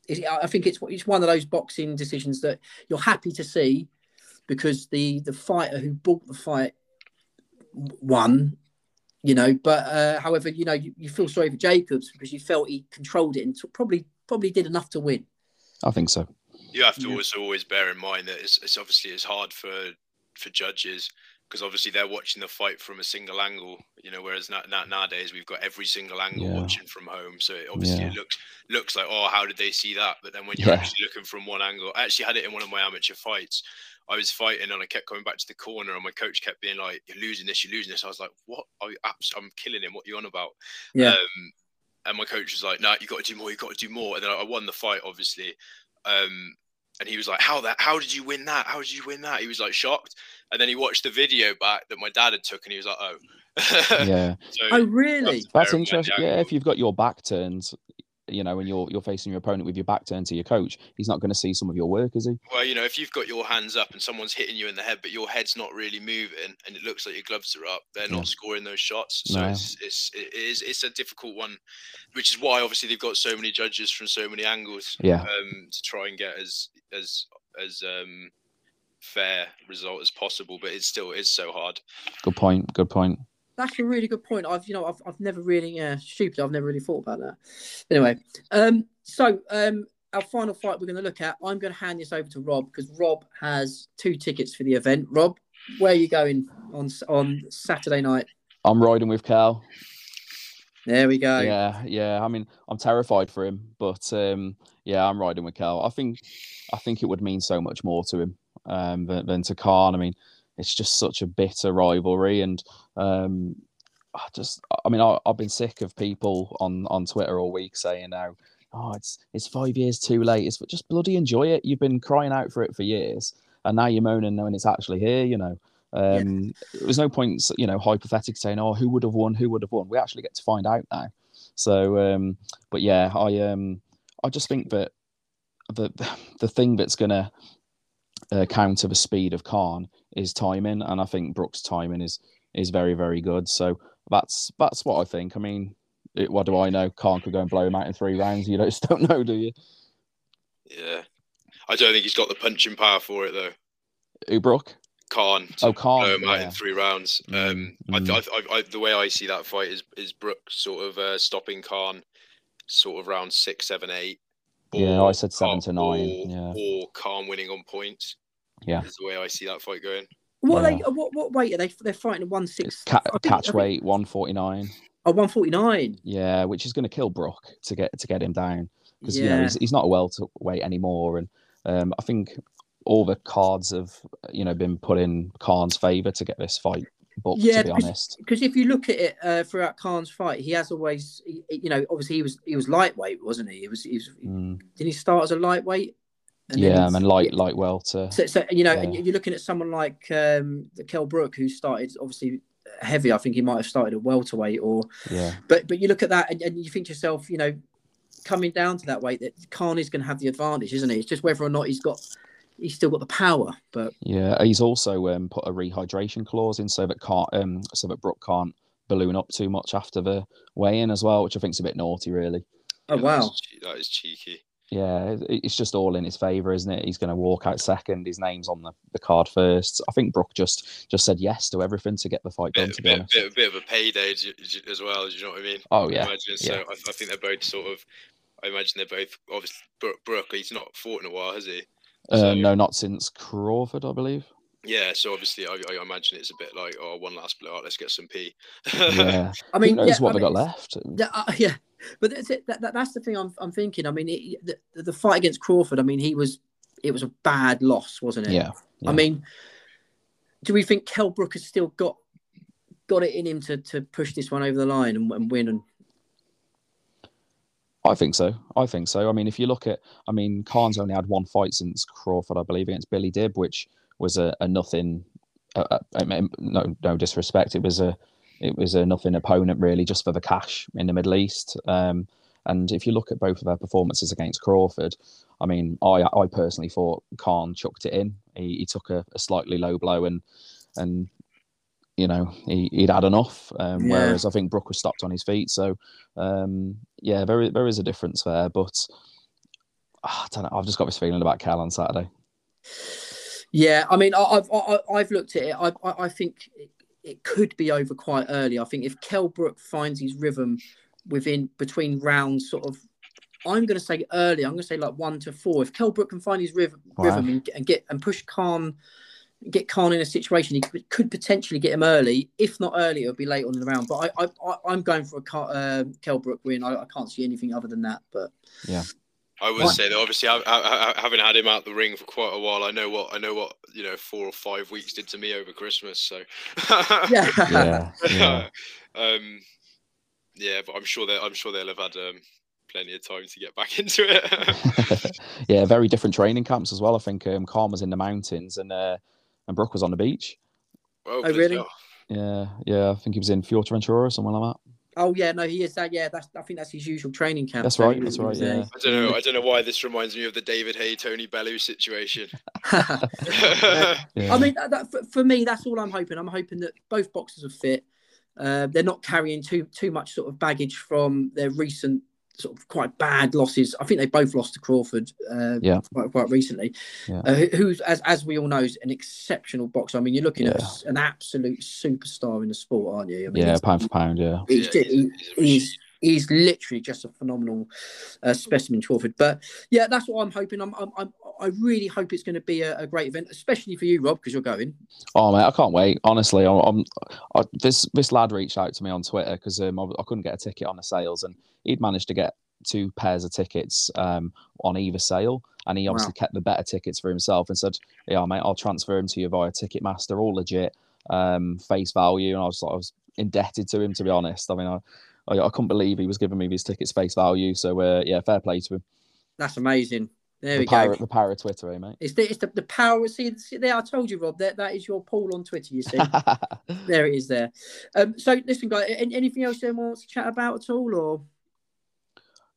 it, I think it's it's one of those boxing decisions that you're happy to see because the the fighter who bought the fight won, you know. But uh, however, you know, you, you feel sorry for Jacobs because you felt he controlled it and t- probably probably did enough to win. I think so. You have to Yeah. also always bear in mind that it's, it's obviously it's hard for for judges because obviously they're watching the fight from a single angle, you know. Whereas na- na- nowadays we've got every single angle Yeah. watching from home, so it obviously Yeah. it looks looks like oh how did they see that? But then when you're Yeah. actually looking from one angle, I actually had it in one of my amateur fights. I was fighting and I kept coming back to the corner, and my coach kept being like, "You're losing this, you're losing this." I was like, "What? Are you abs- I'm killing him. What are you on about?" Yeah. Um, and my coach was like, "No, you got to do more. You got to do more." And then I I won the fight, obviously. Um, and he was like, "How that? How did you win that? How did you win that?" He was like shocked. And then he watched the video back that my dad had took, and he was like, "Oh." Yeah, so Oh, really? That's- that's Bear in mind the interesting. Yeah, if you've got your back turned, you know, when you're you're facing your opponent with your back turned to your coach, he's not going to see some of your work, is he? well, you know, if you've got your hands up and someone's hitting you in the head, but your head's not really moving, and it looks like your gloves are up, they're Yeah. not scoring those shots. So No. it's, it's it is it's a difficult one, which is why obviously they've got so many judges from so many angles. Yeah. um, to try and get as as as um fair result as possible. But it's still it's so hard. Good point. Good point. That's a really good point. I've you know I've, I've never really yeah stupid. I've never really thought about that. Anyway, um, so um, our final fight we're going to look at. I'm going to hand this over to Rob because Rob has two tickets for the event. Rob, where are you going on on Saturday night? I'm riding with Kell. There we go. Yeah, yeah. I mean, I'm terrified for him, but um, yeah, I'm riding with Kell. I think, I think it would mean so much more to him um, than, than to Khan. I mean, it's just such a bitter rivalry, and um, I just, I mean, I, I've been sick of people on on Twitter all week saying now, oh, it's it's five years too late. It's just bloody enjoy it. You've been crying out for it for years, and now you're moaning knowing it's actually here. You know, um, there's no point, you know, hypothetically saying, oh, who would have won? Who would have won? We actually get to find out now. So, um, but yeah, I um, I just think that the the thing that's gonna uh, counter the speed of Khan is timing, and I think Brook's timing is is very very good. So that's that's what I think. I mean, it, what do I know? Khan could go and blow him out in three rounds. You just don't know, do you? Yeah, I don't think he's got the punching power for it though. Who Brook? Khan. Oh, Khan. Blow him out yeah. in three rounds. Mm, Um, mm. I, I, I, the way I see that fight is is Brook sort of uh, stopping Khan, sort of round six, seven, eight. Yeah, I said seven to nine, Or, yeah. or Khan winning on points. Yeah. is the way I see that fight going. What are Yeah. they? What what weight are they? They're fighting at one six. Ca- I think- I catch think- weight one forty nine. Oh, 149. Yeah, which is going to kill Brook to get to get him down because you know he's, he's not a welterweight anymore, and um, I think all the cards have you know been put in Khan's favour to get this fight booked. Yeah, to be because- honest, Because if you look at it uh, throughout Khan's fight, he has always, he- you know, obviously he was he was lightweight, wasn't he? He was, he was Mm, didn't he start as a lightweight? Then yeah, he's- and light light welter. So, so you know, and Yeah. you're looking at someone like um, Kell Brook, who started obviously heavy. I think he might have started at welterweight, or Yeah, but but you look at that and, and you think to yourself, you know, coming down to that weight, that Khan is going to have the advantage, isn't he? It's just whether or not he's got, he's still got the power. But yeah. He's also um, put a rehydration clause in so that can't um, so that Brook can't balloon up too much after the weigh in as well, which I think is a bit naughty, really. oh Yeah, wow, that's che- that is cheeky. Yeah, it's just all in his favour, isn't it? He's going to walk out second. His name's on the, the card first. I think Brook just just said yes to everything to get the fight done. Bit, To be bit, honest. bit, bit of a payday j- j- as well. Do you know what I mean? Oh I yeah, imagine. So yeah. I, I think they're both sort of. I imagine they're both obviously Brook. Brook he's not fought in a while, has he? Uh, no, not since Crawford, I believe. Yeah. So obviously, I, I imagine it's a bit like, oh, one last blowout. Let's get some pee. Yeah, I mean, who knows yeah, what I they got left? Yeah, uh, yeah, but that's it. That, that, that's the thing I'm, I'm thinking. I mean, it, the, the fight against Crawford. I mean, he was it was a bad loss, wasn't it? Yeah, yeah. I mean, do we think Kell Brook has still got got it in him to, to push this one over the line and, and win? And I think so. I think so. I mean, if you look at, I mean, Khan's only had one fight since Crawford, I believe, against Billy Dib, which was a, a nothing. I mean, no, no disrespect. It was a, it was a nothing opponent really, just for the cash in the Middle East. Um, and if you look at both of their performances against Crawford, I mean, I, I personally thought Khan chucked it in. He, he took a, a slightly low blow and, and you know, he, he'd had enough. Um, Yeah. Whereas I think Brook was stopped on his feet. So, um, yeah, there there is a difference there. But ah, I don't know. I've just got this feeling about Kell on Saturday. yeah, I mean, I, I've I, I've looked at it. I I, I think it, could be over quite early. I think if Kell Brook finds his rhythm within between rounds, sort of. I'm going to say early. I'm going to say like one to four. If Kell Brook can find his rhythm, Wow. rhythm and, and get and push Khan, get Khan in a situation, he could, could potentially get him early. If not early, it'll be late on in the round. But I, I, I I'm going for a Ka- uh, Kell Brook win. I, I can't see anything other than that. But I would What? say that obviously, ha- ha- ha- having had him out the ring for quite a while, I know what I know what you know four or five weeks did to me over Christmas. So yeah, Yeah, yeah. um, yeah, but I'm sure that I'm sure they'll have had um, plenty of time to get back into it. yeah, very different training camps as well. I think um, Khan was in the mountains and uh, and Brook was on the beach. well, Oh, really? Yeah, yeah. I think he was in Fuerteventura or somewhere like that. Oh yeah, no, he is that. Yeah, that's. I think that's his usual training camp. That's right, that's right, yeah. I don't know. I don't know why this reminds me of the David Haye Tony Bellew situation. Yeah. I mean, that, that, for, for me, that's all I'm hoping. I'm hoping that both boxers are fit. Uh, they're not carrying too too much sort of baggage from their recent sort of quite bad losses. I think they both lost to Crawford. Uh, Yeah. quite, quite recently. Yeah. Uh, who, who's as as we all know is an exceptional boxer. I mean, you're looking at Yeah. s- an absolute superstar in the sport, aren't you? I mean, yeah, pound for pound. Yeah, He's, Yeah, he's- he's he's literally just a phenomenal uh, specimen, Crawford. But yeah, that's what I'm hoping. I'm, I'm, I'm I really hope it's going to be a, a great event, especially for you, Rob, because you're going. Oh mate, I can't wait. Honestly, I'm, I'm I, this this lad reached out to me on Twitter because um, I, I couldn't get a ticket on the sales, and he'd managed to get two pairs of tickets um, on either sale, and he obviously kept the better tickets for himself and said, "Yeah, mate, I'll transfer them to you via Ticketmaster, all legit, um, face value." And I was I was indebted to him to be honest. I mean, I I, I couldn't believe he was giving me these tickets face value. So uh, yeah, fair play to him. That's amazing. There the we power, go. the power of Twitter, eh, mate? It's the, it's the, the power. See, see there, I told you, Rob. That that is your poll on Twitter. You see, there it is. There. Um. So listen, guys. Anything else anyone wants to chat about at all, or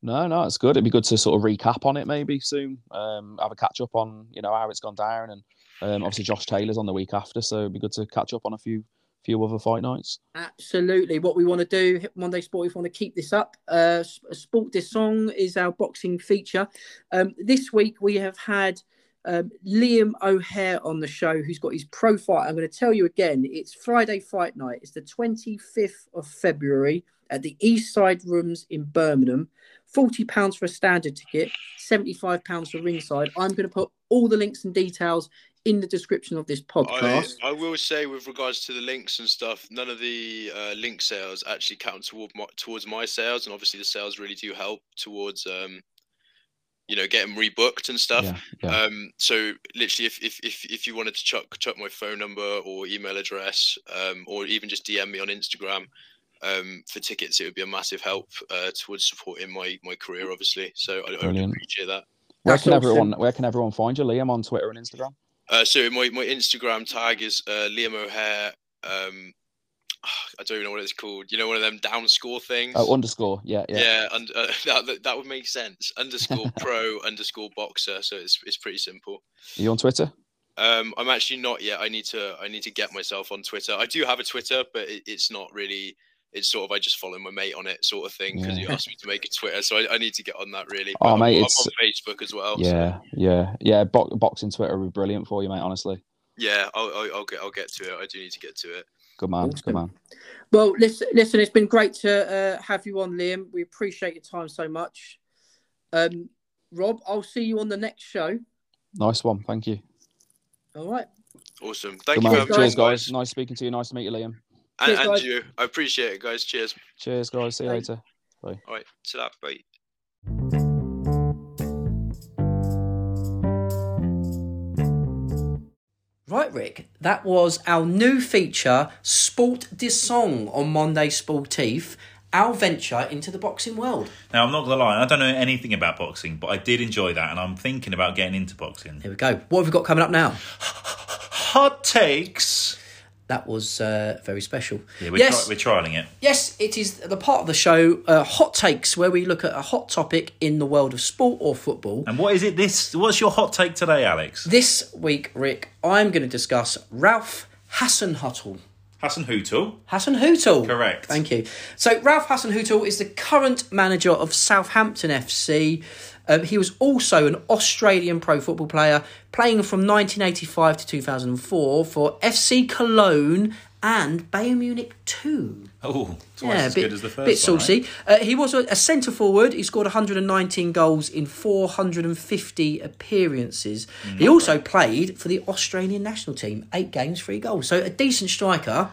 No, no, it's good. It'd be good to sort of recap on it maybe soon. Um, have a catch up on you know how it's gone down, and um, obviously Josh Taylor's on the week after, so it'd be good to catch up on a few few other fight nights. Absolutely. What we want to do, Monday Sport, if we want to keep this up, uh, Sport this Song is our boxing feature. Um, this week we have had um, Liam O'Hare on the show, who's got his pro fight. I'm going to tell you again, it's Friday fight night. It's the 25th of February at the East Side Rooms in Birmingham. £40 for a standard ticket, £75 for ringside. I'm going to put all the links and details in the description of this podcast. I will say with regards to the links and stuff, none of the uh, link sales actually count toward my, towards my sales, and obviously the sales really do help towards um, you know getting rebooked and stuff. Yeah, yeah. Um, so literally, if, if if if you wanted to chuck chuck my phone number or email address, um, or even just DM me on Instagram. Um, for tickets, it would be a massive help uh, towards supporting my my career, obviously. So I, I would Brilliant. appreciate that. where that's can awesome. everyone where can everyone find you, Liam, on Twitter and Instagram? Uh, so my, my Instagram tag is uh, Liam O'Hare. Um, I don't even know what it's called. You know, one of them down score things. Oh, underscore, yeah, yeah. yeah, and uh, that, that that would make sense. Underscore pro underscore boxer. So it's it's pretty simple. Are you on Twitter? Um, I'm actually not yet. I need to I need to get myself on Twitter. I do have a Twitter, but it, it's not really. It's sort of I just follow my mate on it, sort of thing, because he Yeah. asked me to make a Twitter. So I, I need to get on that really. Oh, But I'm, mate, I'm it's- on Facebook as well. so Yeah, yeah, yeah. Bo- boxing Twitter would be brilliant for you, mate. Honestly, yeah, I'll, I'll, I'll get I'll get to it. I do need to get to it. good man, Awesome. good man. Well, listen, listen, it's been great to uh, have you on, Liam. We appreciate your time so much. Um, Rob, I'll see you on the next show. Nice one, thank you. All right. Awesome. Good Thank you man. very Cheers, guys. Nice speaking to you. Nice to meet you, Liam. And, Cheers, and you. I appreciate it, guys. Cheers. Cheers, guys. See you Bye. later. Bye. All right. To that. Bye. Right, Rick. That was our new feature, Sport de Song, on Monday Sportif, our venture into the boxing world. Now, I'm not going to lie, I don't know anything about boxing, but I did enjoy that, and I'm thinking about getting into boxing. Here we go. What have we got coming up now? Hot takes. That was uh, very special. Yeah, we're, yes, tri- we're trialing it. yes, it is the part of the show, uh, Hot Takes, where we look at a hot topic in the world of sport or football. And what is it? This? What's your hot take today, Alex? This week, Rick, I'm going to discuss Ralph Hasenhüttl. Hasenhüttl. Hassan Hootel. Correct. Thank you. So Ralph Hasenhüttl is the current manager of Southampton FC. Um, he was also an Australian pro football player, playing from 1985 to 2004 for FC Cologne and Bayern Munich 2. Oh, twice as bit, good as the first bit one, right? saucy. Uh, he was a, a centre forward. He scored 119 goals in 450 appearances. Mm, he also played for the Australian national team, eight games, three goals. So a decent striker.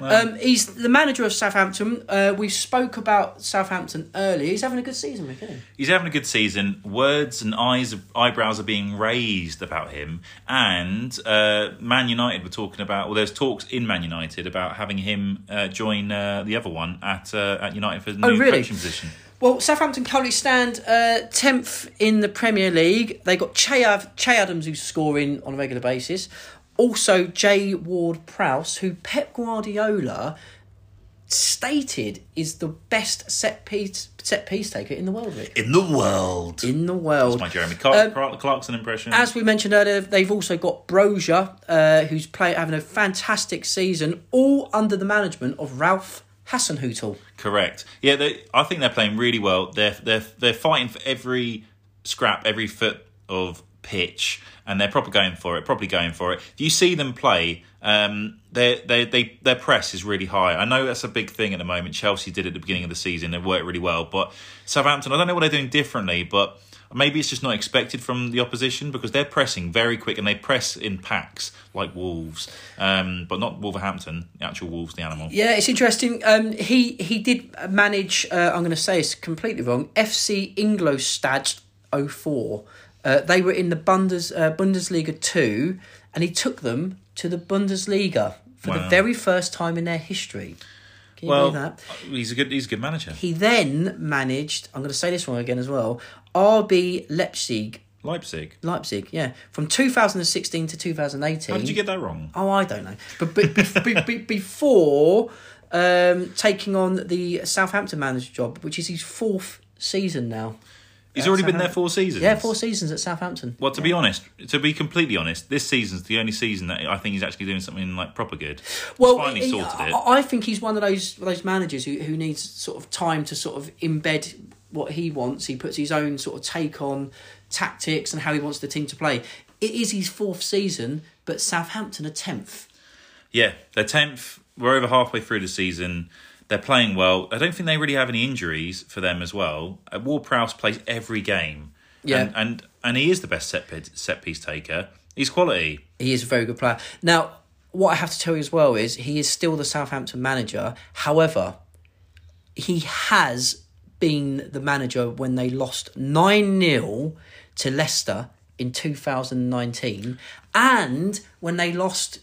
Um, he's the manager of Southampton. Uh, we spoke about Southampton earlier. He's having a good season, isn't he? He's having a good season. Words and eyes, eyebrows are being raised about him. And uh, Man United were talking about. Well, there's talks in Man United about having him uh, join uh, the other one at uh, at United for the new Oh, really? coaching position. Well, Southampton currently stand uh, 10th in the Premier League. They got Che, che Adams, who's scoring on a regular basis. Also, Jay Ward Prowse, who Pep Guardiola stated is the best set piece set piece taker in the world, Rick. In the world. In the world. That's my Jeremy Clark- Um, Clark- Clarkson impression. As we mentioned earlier, they've also got Broja, uh, who's play, having a fantastic season, all under the management of Ralph Hasenhüttl. Correct. Yeah, they, I think they're playing really well. They're they're they're fighting for every scrap, every foot of pitch, and they're probably going for it. Probably going for it. If you see them play, um, they they their press is really high. I know that's a big thing at the moment. Chelsea did at the beginning of the season. It worked really well, but Southampton, I don't know what they're doing differently, but. Maybe it's just not expected from the opposition because they're pressing very quick and they press in packs like wolves, um, but not Wolverhampton, the actual wolves, the animal. Yeah, it's interesting. Um, he he did manage. Uh, I'm going to say it's completely wrong. FC Ingolstadt 04. Uh, they were in the Bundes, uh, Bundesliga two, and he took them to the Bundesliga for the very first time in their history. Can you well, believe that? he's a good he's a good manager. He then managed. I'm going to say this one again as well. RB Leipzig, Leipzig. Leipzig, yeah, from 2016 to 2018. How did you get that wrong? Oh, I don't know. But, be, be, before um, taking on the Southampton manager job, which is his fourth season now. He's already been there four seasons. Yeah, four seasons at Southampton. Well, to be honest, to be completely honest, this season's the only season that I think he's actually doing something like proper good. Well, he's finally he- sorted it. I I think he's one of those those managers who, who needs sort of time to sort of embed what he wants. He puts his own sort of take on tactics and how he wants the team to play. It is his fourth season, but Southampton are tenth. Yeah, they're tenth. We're over halfway through the season. They're playing well. I don't think they really have any injuries for them as well. Uh, Ward Prowse plays every game. Yeah. and and, and he is the best set piece, set piece taker. He's quality. He is a very good player. Now, what I have to tell you as well is he is still the Southampton manager. However, he has been the manager when they lost 9 0 to Leicester in 2019 and when they lost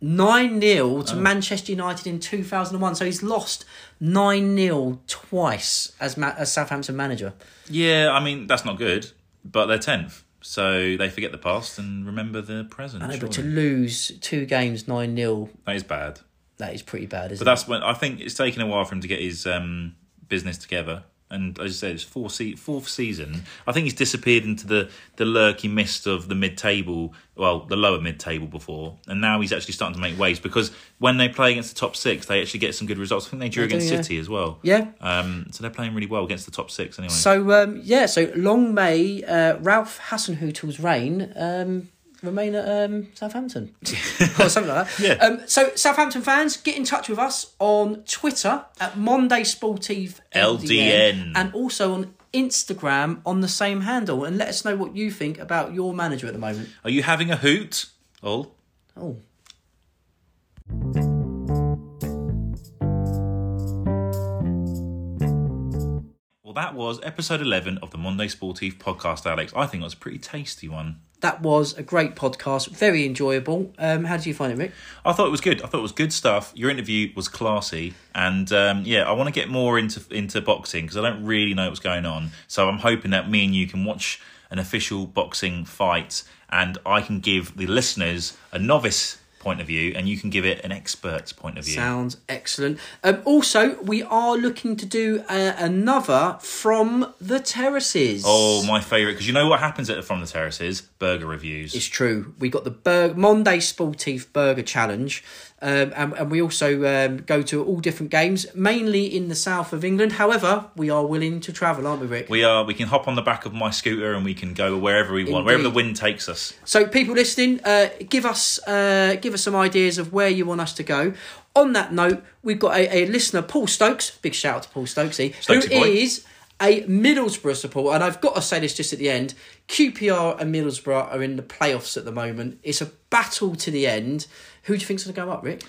9 0 to Manchester United in 2001. So he's lost 9 0 twice as, ma- as Southampton manager. Yeah, I mean that's not good, but they're tenth, so they forget the past and remember the present. I know, but to lose two games 9 0, that is bad. that is pretty bad, isn't But that's when I think it's taken a while for him to get his um, business together. And as I said, it's four se- fourth season. I think he's disappeared into the, the lurky mist of the mid table, well, the lower mid table before, and now he's actually starting to make waves because when they play against the top six, they actually get some good results. I think they drew They do, against yeah. City as well. Yeah. Um, so they're playing really well against the top six anyway. So um, yeah, so long may uh, Ralph Hasenhüttl's reign um, remain at um, Southampton or something like that. Yeah. Um, so Southampton fans, get in touch with us on Twitter at Monday Sportif LDN. and also on Instagram on the same handle, and let us know what you think about your manager at the moment. Are you having a hoot? All. Oh. Well, that was episode 11 of the Monday Sportif podcast, Alex. I think it was a pretty tasty one. That was a great podcast, very enjoyable. Um, how did you find it, Rick? I thought it was good. I thought it was good stuff. Your interview was classy, and um, yeah, I want to get more into into boxing because I don't really know what's going on. So I'm hoping that me and you can watch an official boxing fight, and I can give the listeners a novice point of view, and you can give it an expert's point of view. Sounds excellent. Um, also, we are looking to do uh, another from the terraces. Oh, my favourite because you know what happens at the from the terraces burger reviews. It's true. We got the Bur- Monday Sportif Burger Challenge, um, and, and we also um, go to all different games, mainly in the south of England. However, we are willing to travel, aren't we, Rick? we are. We can hop on the back of my scooter and we can go wherever we want, wherever the wind takes us. So, people listening, uh, give us uh, give us some ideas of where you want us to go. On that note, we've got a, a listener, Paul Stokes. Big shout out to Paul Stokesy, who boy. is a Middlesbrough supporter. And I've got to say this just at the end: QPR and Middlesbrough are in the playoffs at the moment. It's a battle to the end. Who do you think's going to go up, Rick?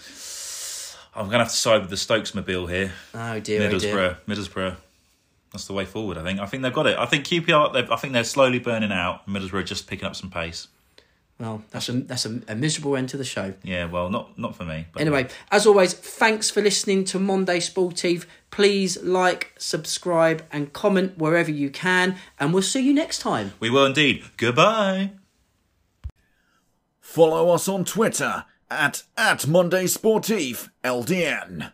I'm going to have to side with the Stokes mobile here. Oh dear, oh dear. Middlesbrough, Middlesbrough. That's the way forward. I think. I think they've got it. I think QPR. they've- I think they're slowly burning out. Middlesbrough just picking up some pace. Well, that's a that's a, a miserable end to the show. Yeah. Well, not not for me. But Anyway, as always, thanks for listening to Monday Sportif. Please like, subscribe, and comment wherever you can, and we'll see you next time. we will indeed. Goodbye. Follow us on Twitter at, at Monday Sportif LDN.